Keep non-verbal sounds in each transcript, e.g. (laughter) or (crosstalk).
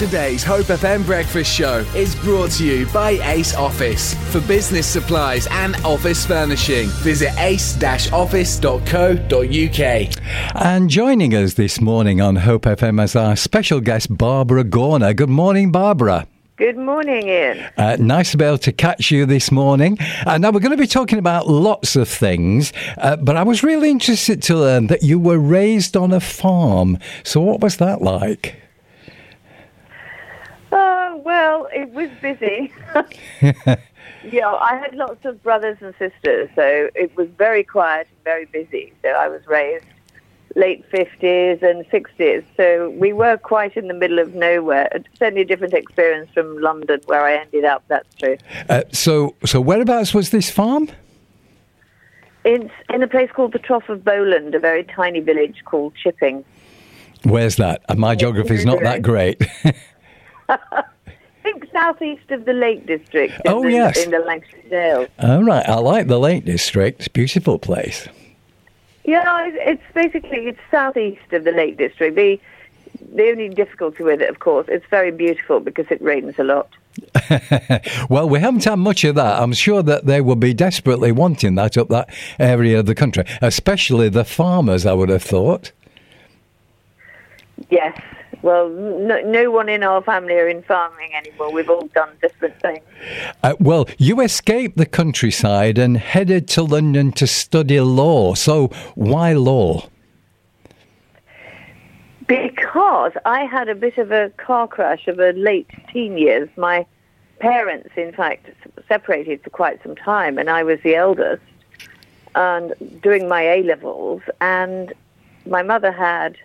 Today's Hope FM breakfast show is brought to you by Ace Office. For business supplies and office furnishing, visit ace-office.co.uk. And joining us this morning on Hope FM as our special guest, Barbara Gorna. Good morning, Barbara. Good morning, Ian. Uh, nice to be able to catch you this morning. Uh, now, we're going to be talking about lots of things, uh, but I was really interested to learn that you were raised on a farm. So, what was that like? Uh, well, it was busy. (laughs) yeah, I had lots of brothers and sisters, so it was very quiet and very busy. So I was raised late 50s and 60s. So we were quite in the middle of nowhere. It's certainly a different experience from London, where I ended up, that's true. Uh, so, so whereabouts was this farm? It's in a place called the Trough of Bowland, a very tiny village called Chipping. Where's that? Uh, my geography is not that great. (laughs) I think southeast of the Lake District. In Oh, the, yes. In the Lancashire Dales. All right, I like the Lake District. It's a beautiful place. Yeah, it's- it's basically it's southeast of the Lake District. The the only difficulty with it, of course, it's very beautiful because it rains a lot. (laughs) Well, we haven't had much of that. I'm sure that they will be desperately wanting that up that area of the country, especially the farmers, I would have thought. Yes. Well, no, no one in our family are in farming anymore. We've all done different things. Uh, well, you escaped the countryside and headed to London to study law. So, why law? Because I had a bit of a car crash of a late teen years. My parents, in fact, separated for quite some time, and I was the eldest, and doing my A levels, and my mother had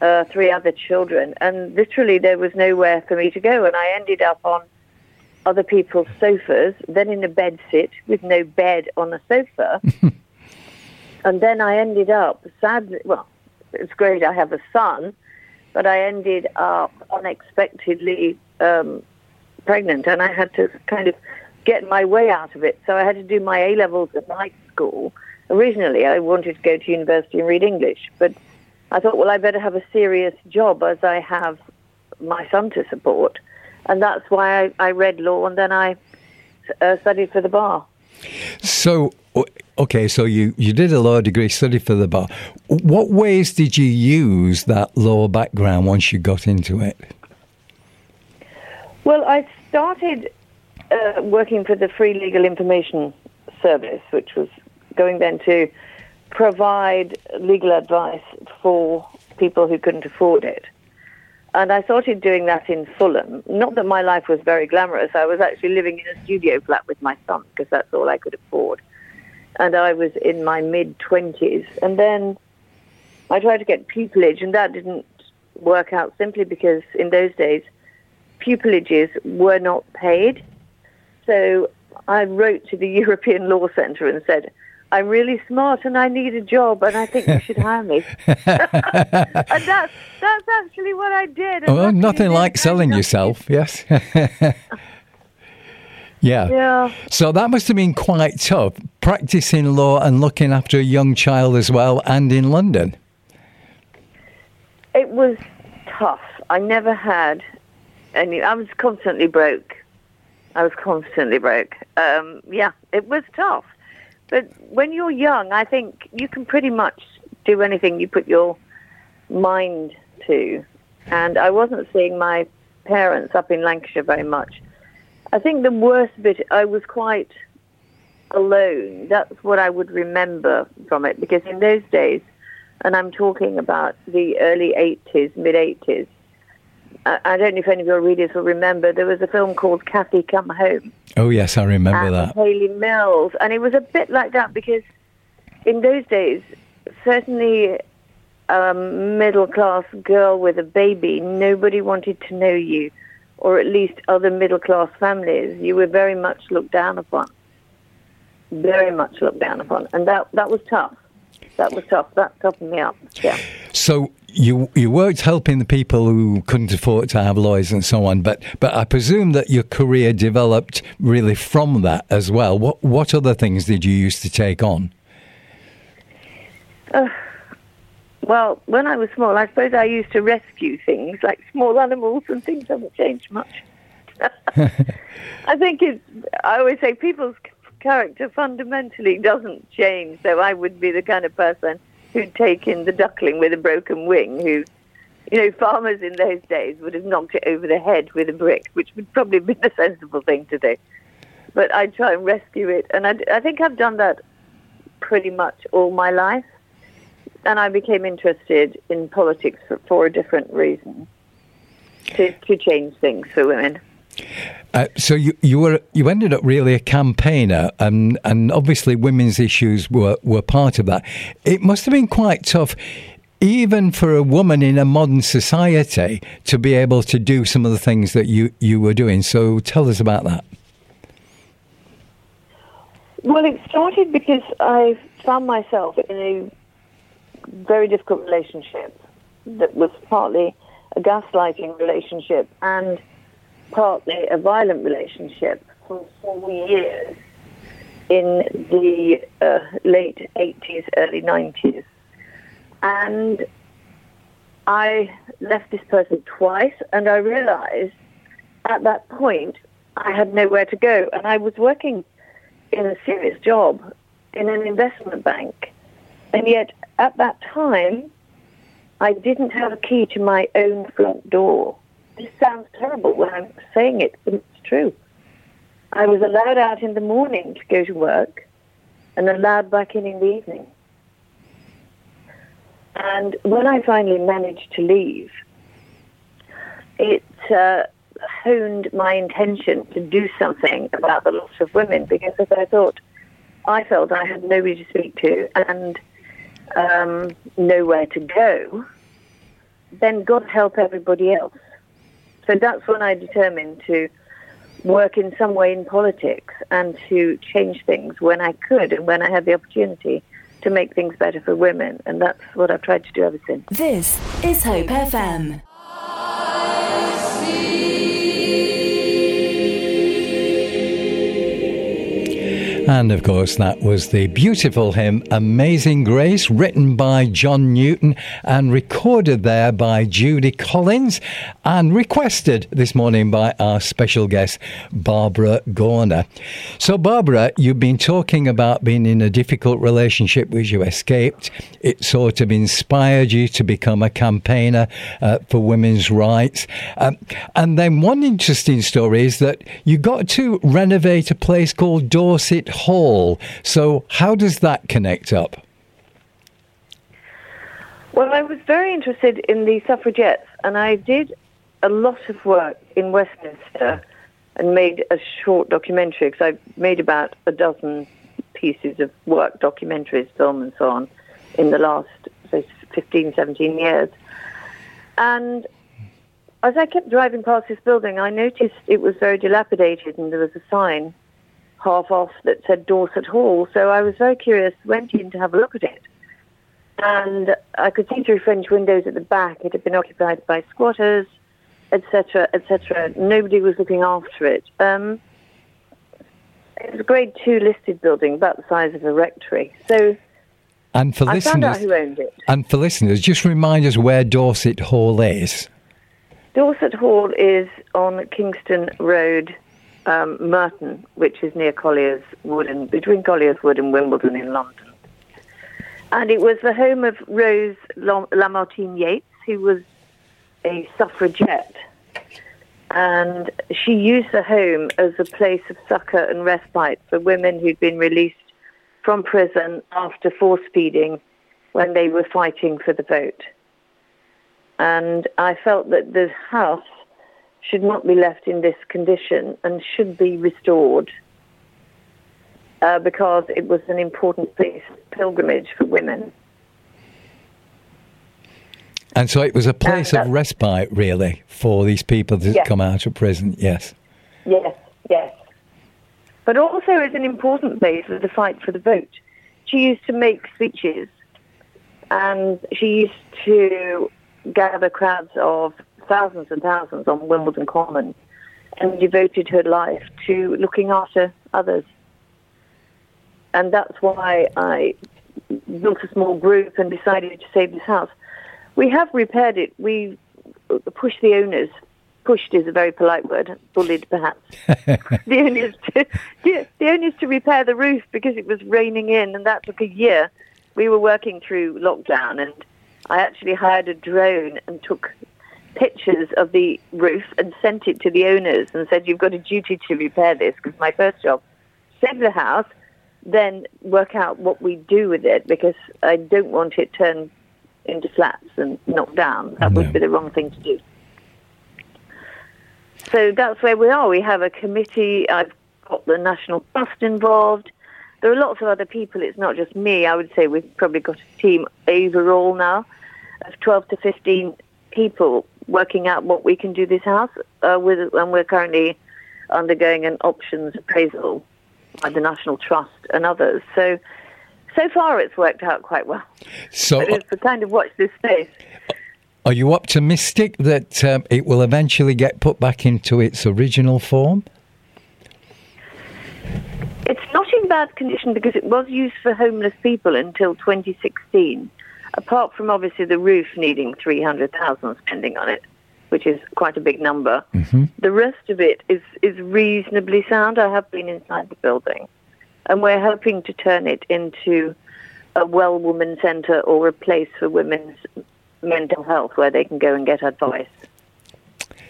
uh, three other children, and literally there was nowhere for me to go, and I ended up on other people's sofas, then in a bed sit with no bed on a sofa, (laughs) and then I ended up sadly, well, it's great I have a son, but I ended up unexpectedly um, pregnant, and I had to kind of get my way out of it. So I had to do my A levels at night school. Originally, I wanted to go to university and read English, but I thought, well, I better have a serious job as I have my son to support, and that's why I, I read law, and then I uh, studied for the bar. So, okay, so you, you did a law degree, studied for the bar. What ways did you use that law background once you got into it? Well, I started uh, working for the Free Legal Information Service, which was going then to provide legal advice for people who couldn't afford it. And I started doing that in Fulham. Not that my life was very glamorous. I was actually living in a studio flat with my son because that's all I could afford. And I was in my mid 20s. And then I tried to get pupillage, and that didn't work out simply because in those days, pupillages were not paid. So I wrote to the (laughs) European Law Centre and said, I'm really smart and I need a job and I think you should hire me. (laughs) and that's, that's actually what I did. And Well, nothing like selling yourself, yes. (laughs) yeah. Yeah. So that must have been quite tough, practicing law and looking after a young child as well, and in London. It was tough. I never had any. I was constantly broke. I was constantly broke. Um, yeah, it was tough. But when you're young, I think you can pretty much do anything you put your mind to. And I wasn't seeing my parents up in Lancashire very much. I think the worst bit, I was quite alone. That's what I would remember from it because in those days, and I'm talking about the early 80s, mid 80s. I I don't know if any of your readers will remember, there was a film called Cathy Come Home Oh, yes, I remember that. Hayley Mills. And it was a bit like that because in those days, certainly a middle class girl with a baby, nobody wanted to know you, or at least other middle class families. You were very much looked down upon. Very much looked down upon. And that, that was tough. That was tough. That toughened me up. Yeah. So you you worked helping the people who couldn't afford to have lawyers and so on, but but I presume that your career developed really from that as well. What what other things did you used to take on? Uh, well, when I was small, I suppose I used to rescue things like small animals, and things haven't changed much. (laughs) (laughs) I think it's. I always say people's character fundamentally doesn't change. So I would be the kind of person who'd taken the duckling with a broken wing, who, you know, farmers in those days would have knocked it over the head with a brick, which would probably have been the sensible thing to do. But I'd try and rescue it, and I, I think I've done that pretty much all my life. And I became interested in politics for, for a different reason to, to change things for women. Uh, so you you were you ended up really a campaigner, and and obviously women's issues were were part of that. It must have been quite tough. Even for a woman in a modern society to be able to do some of the things that you, you were doing. So tell us about that. Well, it started because I found myself in a very difficult relationship that was partly a gaslighting relationship and partly a violent relationship for four years in the uh, late 80s, early 90s. And I left this person twice, and I realized at that point I had nowhere to go. And I was working in a serious job in an investment bank. And yet, at that time, I didn't have a key to my own front door. This sounds terrible when I'm saying it, but it's true. I was allowed out in the morning to go to work and allowed back in in the evening. And when I finally managed to leave, it uh, honed my intention to do something about the loss of women because as I thought, I felt I had nobody to speak to and um, nowhere to go, then God help everybody else. So that's when I determined to work in some way in politics and to change things when I could and when I had the opportunity to make things better for women. And that's what I've tried to do ever since. This is Hope FM. And of course, that was the beautiful hymn Amazing Grace, written by John Newton and recorded there by Judy Collins and requested this morning by our special guest, Barbara Gorna. So, Barbara, you've been talking about being in a difficult relationship which you escaped. It sort of inspired you to become a campaigner uh, for women's rights. Um, and then, one interesting story is that you got to renovate a place called Dorset Hall. So, how does that connect up? Well, I was very interested in the suffragettes, and I did a lot of work in Westminster and made a short documentary because I made about a dozen pieces of work, documentaries, film, and so on, in the last say, 15, 17 years. And as I kept driving past this building, I noticed it was very dilapidated and there was a sign half off that said Dorset Hall. So I was very curious, went in to have a look at it. And I could see through French windows at the back it had been occupied by squatters, etc., etc. Nobody was looking after it. Um, it was a grade two listed building, about the size of a rectory. So and for I listeners, who owned it. and for listeners, just remind us where Dorset Hall is. Dorset Hall is on Kingston Road, um, Merton, which is near Collier's Wood and between Collier's Wood and Wimbledon in London. And it was the home of Rose Lam- Lamartine Yates, who was a suffragette. And she used the home as a place of succor and respite for women who'd been released from prison after force feeding when they were fighting for the vote. And I felt that the house should not be left in this condition and should be restored uh, because it was an important place of pilgrimage for women. And so it was a place of respite, really, for these people that Yes. come out of prison. Yes. Yes, yes. But also as an important place for the fight for the vote. She used to make speeches and she used to gather crowds of thousands and thousands on Wimbledon Common and devoted her life to looking after others. And that's why I built a small group and decided to save this house. We have repaired it. We uh, pushed the owners. Pushed is a very polite word. Bullied, perhaps. (laughs) the owners to the, the owners to repair the roof because it was raining in, and that took a year. We were working through lockdown, and I actually hired a drone and took pictures of the roof and sent it to the owners and said, "You've got a duty to repair this because my first job, save the house, then work out what we do with it because I don't want it turned into flats and knocked down. That No. would be the wrong thing to do." So that's where we are. We have a committee. I've got the National Trust involved. There are lots of other people. It's not just me. I would say we've probably got a team overall now of 12 to 15 people working out what we can do this house uh, with, and we're currently undergoing an options appraisal by the National Trust and others. So, so far it's worked out quite well. So, But it's kind of watch this space. are you optimistic that um, it will eventually get put back into its original form? It's not in bad condition because it was used for homeless people until 2016. Apart from obviously the roof needing 300,000 spending on it, which is quite a big number. Mm-hmm. The rest of it is, is reasonably sound. I have been inside the building. And we're hoping to turn it into a well woman centre or a place for women's mental health where they can go and get advice.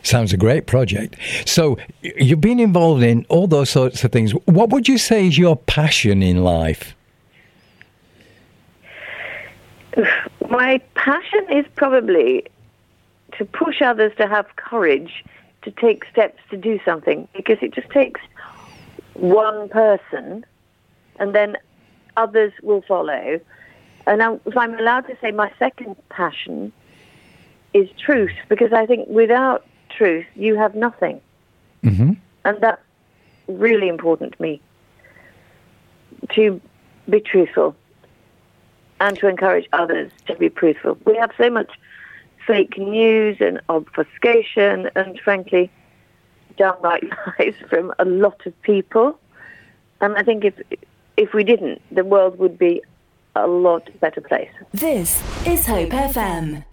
Sounds a great project. So, you've been involved in all those sorts of things. What would you say is your passion in life? (sighs) My passion is probably to push others to have courage to take steps to do something because it just takes one person and then others will follow. And now, if I'm allowed to say, my second passion is truth because I think without truth, you have nothing. hmm And that's really important to me to be truthful and to encourage others to be truthful. We have so much fake news and obfuscation and, frankly, downright (laughs) lies from a lot of people. And I think if if we didn't, the world would be a lot better place. This is Hope FM.